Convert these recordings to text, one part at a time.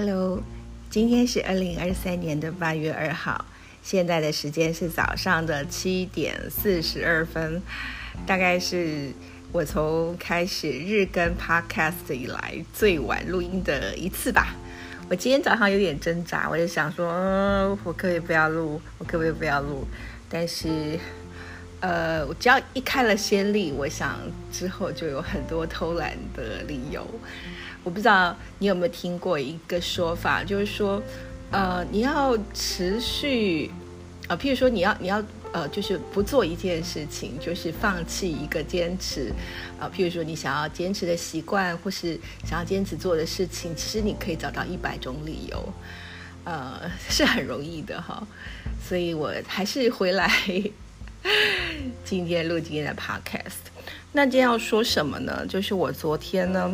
Hello，今天是二零二三年的八月二号，现在的时间是早上的七点四十二分，大概是我从开始日更 Podcast 以来最晚录音的一次吧。我今天早上有点挣扎，我就想说，呃，我可不可以不要录？我可不可以不要录？但是，呃，我只要一开了先例，我想之后就有很多偷懒的理由。我不知道你有没有听过一个说法，就是说，呃，你要持续，啊，譬如说你要你要呃，就是不做一件事情，就是放弃一个坚持，啊，譬如说你想要坚持的习惯，或是想要坚持做的事情，其实你可以找到一百种理由，呃，是很容易的哈。所以我还是回来 今天录今天的 podcast。那今天要说什么呢？就是我昨天呢。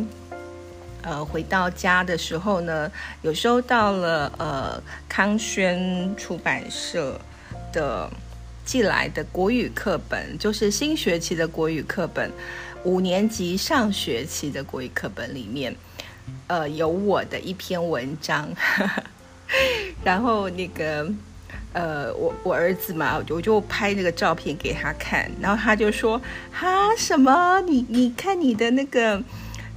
呃，回到家的时候呢，有收到了呃康轩出版社的寄来的国语课本，就是新学期的国语课本，五年级上学期的国语课本里面，呃，有我的一篇文章，然后那个呃，我我儿子嘛，我就拍那个照片给他看，然后他就说哈什么？你你看你的那个。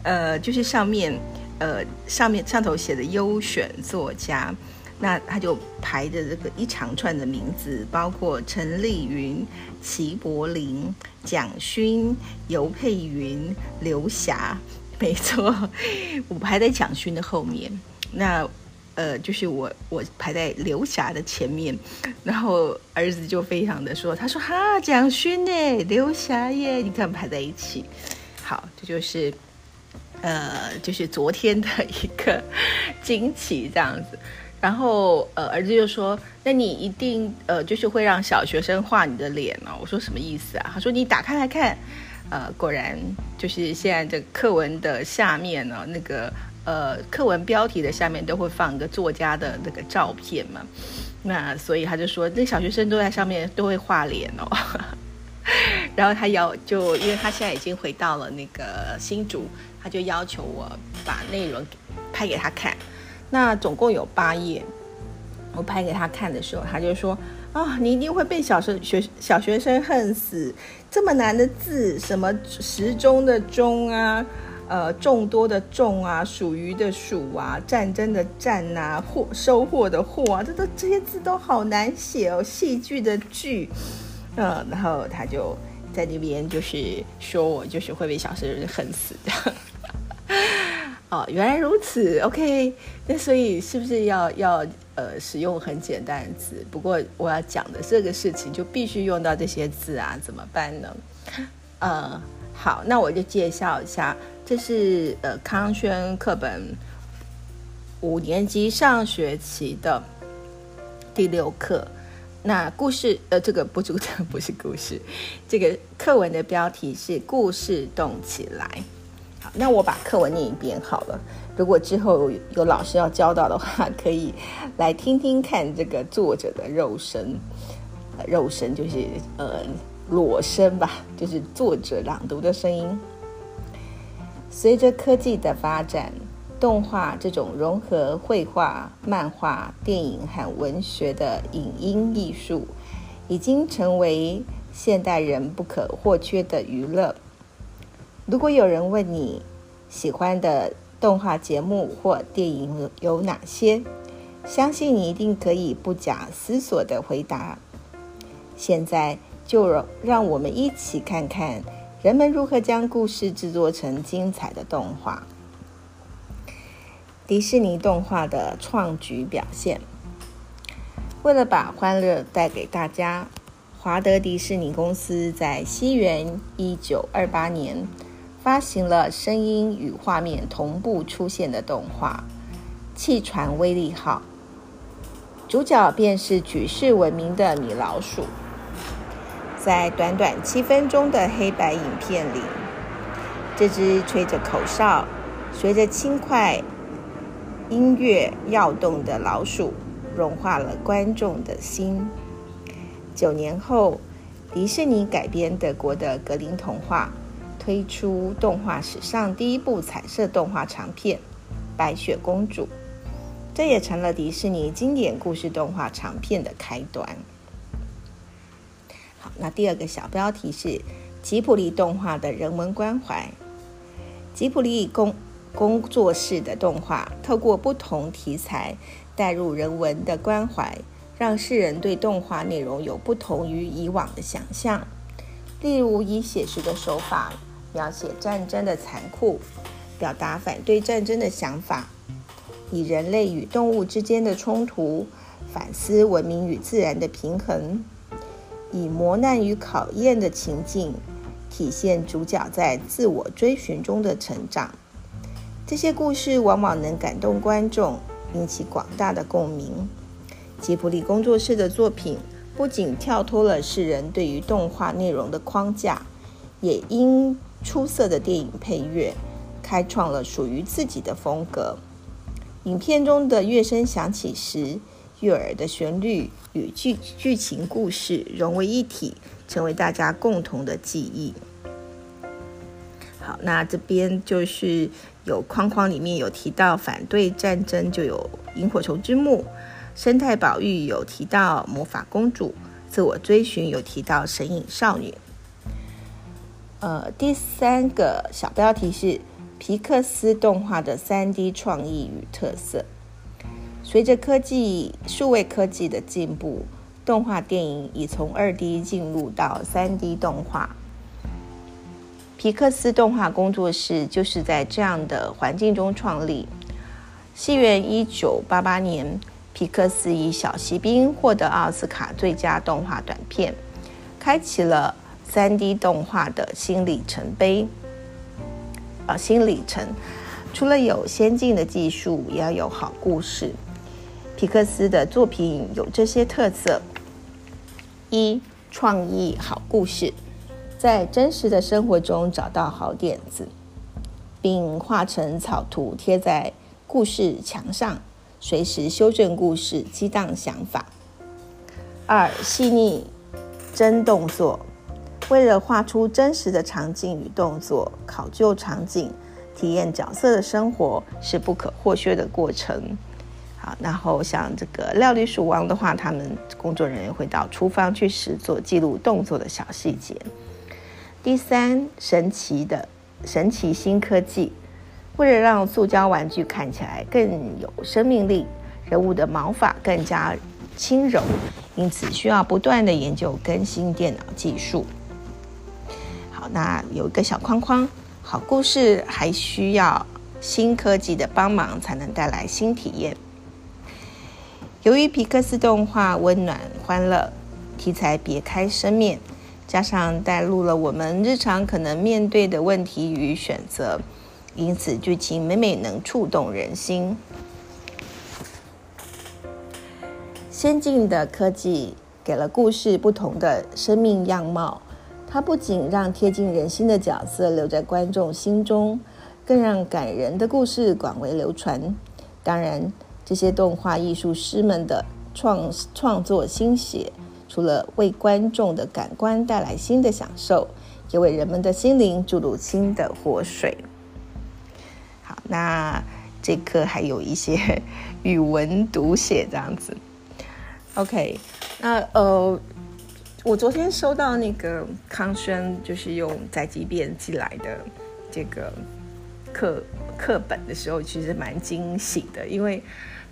呃，就是上面，呃，上面上头写的优选作家，那他就排着这个一长串的名字，包括陈丽云、齐柏林、蒋勋、尤佩云、刘霞，没错，我排在蒋勋的后面。那呃，就是我我排在刘霞的前面，然后儿子就非常的说，他说哈，蒋勋呢，刘霞耶，你看排在一起，好，这就是。呃，就是昨天的一个惊奇这样子，然后呃，儿子就说：“那你一定呃，就是会让小学生画你的脸哦。”我说：“什么意思啊？”他说：“你打开来看，呃，果然就是现在这课文的下面呢，那个呃，课文标题的下面都会放一个作家的那个照片嘛。那所以他就说，那小学生都在上面都会画脸哦。然后他要就因为他现在已经回到了那个新竹。”他就要求我把内容拍给他看，那总共有八页。我拍给他看的时候，他就说：“啊，你一定会被小生学小学生恨死！这么难的字，什么时钟的钟啊，呃，众多的众啊，属于的属啊，战争的战啊，获收获的获啊，这都这些字都好难写哦。戏剧的剧，嗯，然后他就在那边就是说我就是会被小生恨死的。”哦，原来如此，OK。那所以是不是要要呃使用很简单的字？不过我要讲的这个事情就必须用到这些字啊，怎么办呢？呃，好，那我就介绍一下，这是呃康轩课本五年级上学期的第六课。那故事呃，这个不主的不是故事，这个课文的标题是《故事动起来》。好那我把课文念一遍好了。如果之后有老师要教到的话，可以来听听看这个作者的肉声。肉身就是呃裸身吧，就是作者朗读的声音。随着科技的发展，动画这种融合绘画、漫画、电影和文学的影音艺术，已经成为现代人不可或缺的娱乐。如果有人问你喜欢的动画节目或电影有哪些，相信你一定可以不假思索的回答。现在就让我们一起看看人们如何将故事制作成精彩的动画。迪士尼动画的创举表现，为了把欢乐带给大家，华德迪士尼公司在西元一九二八年。发行了声音与画面同步出现的动画《气船威力号》，主角便是举世闻名的米老鼠。在短短七分钟的黑白影片里，这只吹着口哨、随着轻快音乐要动的老鼠，融化了观众的心。九年后，迪士尼改编德国的格林童话。推出动画史上第一部彩色动画长片《白雪公主》，这也成了迪士尼经典故事动画长片的开端。好，那第二个小标题是吉卜力动画的人文关怀。吉卜力公工作室的动画，透过不同题材带入人文的关怀，让世人对动画内容有不同于以往的想象。例如，以写实的手法描写战争的残酷，表达反对战争的想法；以人类与动物之间的冲突，反思文明与自然的平衡；以磨难与考验的情境。体现主角在自我追寻中的成长，这些故事往往能感动观众，引起广大的共鸣。吉卜力工作室的作品不仅跳脱了世人对于动画内容的框架，也因出色的电影配乐，开创了属于自己的风格。影片中的乐声响起时，悦耳的旋律与剧剧情故事融为一体，成为大家共同的记忆。好，那这边就是有框框里面有提到反对战争，就有萤火虫之墓；生态保育有提到魔法公主；自我追寻有提到神隐少女。呃，第三个小标题是皮克斯动画的三 D 创意与特色。随着科技数位科技的进步，动画电影已从二 D 进入到三 D 动画。皮克斯动画工作室就是在这样的环境中创立。西元一九八八年，皮克斯以《小锡兵》获得奥斯卡最佳动画短片，开启了三 D 动画的新里程碑。啊，新里程，除了有先进的技术，也要有好故事。皮克斯的作品有这些特色：一、创意好故事。在真实的生活中找到好点子，并画成草图贴在故事墙上，随时修正故事，激荡想法。二、细腻真动作，为了画出真实的场景与动作，考究场景，体验角色的生活是不可或缺的过程。好，然后像这个料理鼠王的话，他们工作人员会到厨房去实做，记录动作的小细节。第三，神奇的神奇新科技，为了让塑胶玩具看起来更有生命力，人物的毛发更加轻柔，因此需要不断的研究更新电脑技术。好，那有一个小框框，好故事还需要新科技的帮忙才能带来新体验。由于皮克斯动画温暖欢乐，题材别开生面。加上带入了我们日常可能面对的问题与选择，因此剧情每每能触动人心。先进的科技给了故事不同的生命样貌，它不仅让贴近人心的角色留在观众心中，更让感人的故事广为流传。当然，这些动画艺术师们的创创作心血。除了为观众的感官带来新的享受，也为人们的心灵注入新的活水。好，那这课还有一些 语文读写这样子。OK，那呃，我昨天收到那个康轩就是用宅急便寄来的这个课课本的时候，其实蛮惊喜的，因为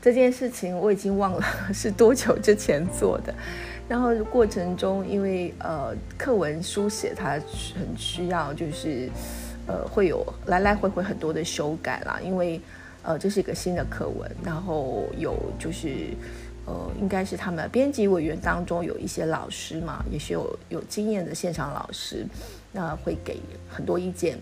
这件事情我已经忘了 是多久之前做的。然后过程中，因为呃课文书写它很需要，就是呃会有来来回回很多的修改啦，因为呃这是一个新的课文，然后有就是呃应该是他们编辑委员当中有一些老师嘛，也是有有经验的现场老师，那会给很多意见。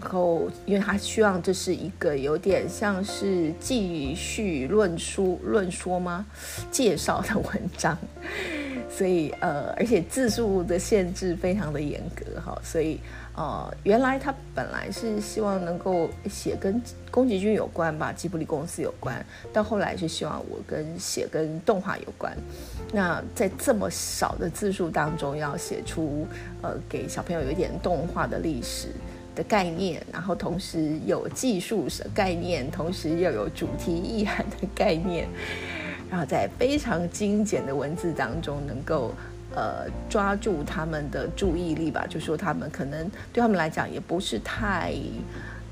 然后，因为他希望这是一个有点像是继续论述、论说吗？介绍的文章，所以呃，而且字数的限制非常的严格哈，所以呃，原来他本来是希望能够写跟宫崎骏有关吧，吉卜力公司有关，到后来是希望我跟写跟动画有关。那在这么少的字数当中，要写出呃给小朋友有一点动画的历史。的概念，然后同时有技术的概念，同时又有主题意涵的概念，然后在非常精简的文字当中，能够呃抓住他们的注意力吧。就说他们可能对他们来讲也不是太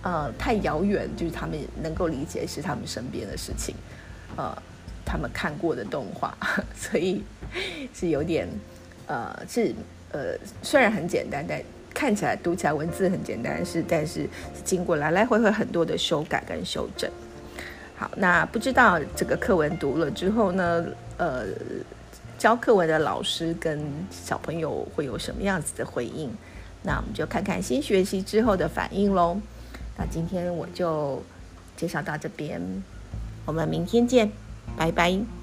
呃太遥远，就是他们能够理解是他们身边的事情，呃，他们看过的动画，所以是有点呃是呃虽然很简单，但。看起来读起来文字很简单，是但是经过来来回回很多的修改跟修正。好，那不知道这个课文读了之后呢，呃，教课文的老师跟小朋友会有什么样子的回应？那我们就看看新学习之后的反应喽。那今天我就介绍到这边，我们明天见，拜拜。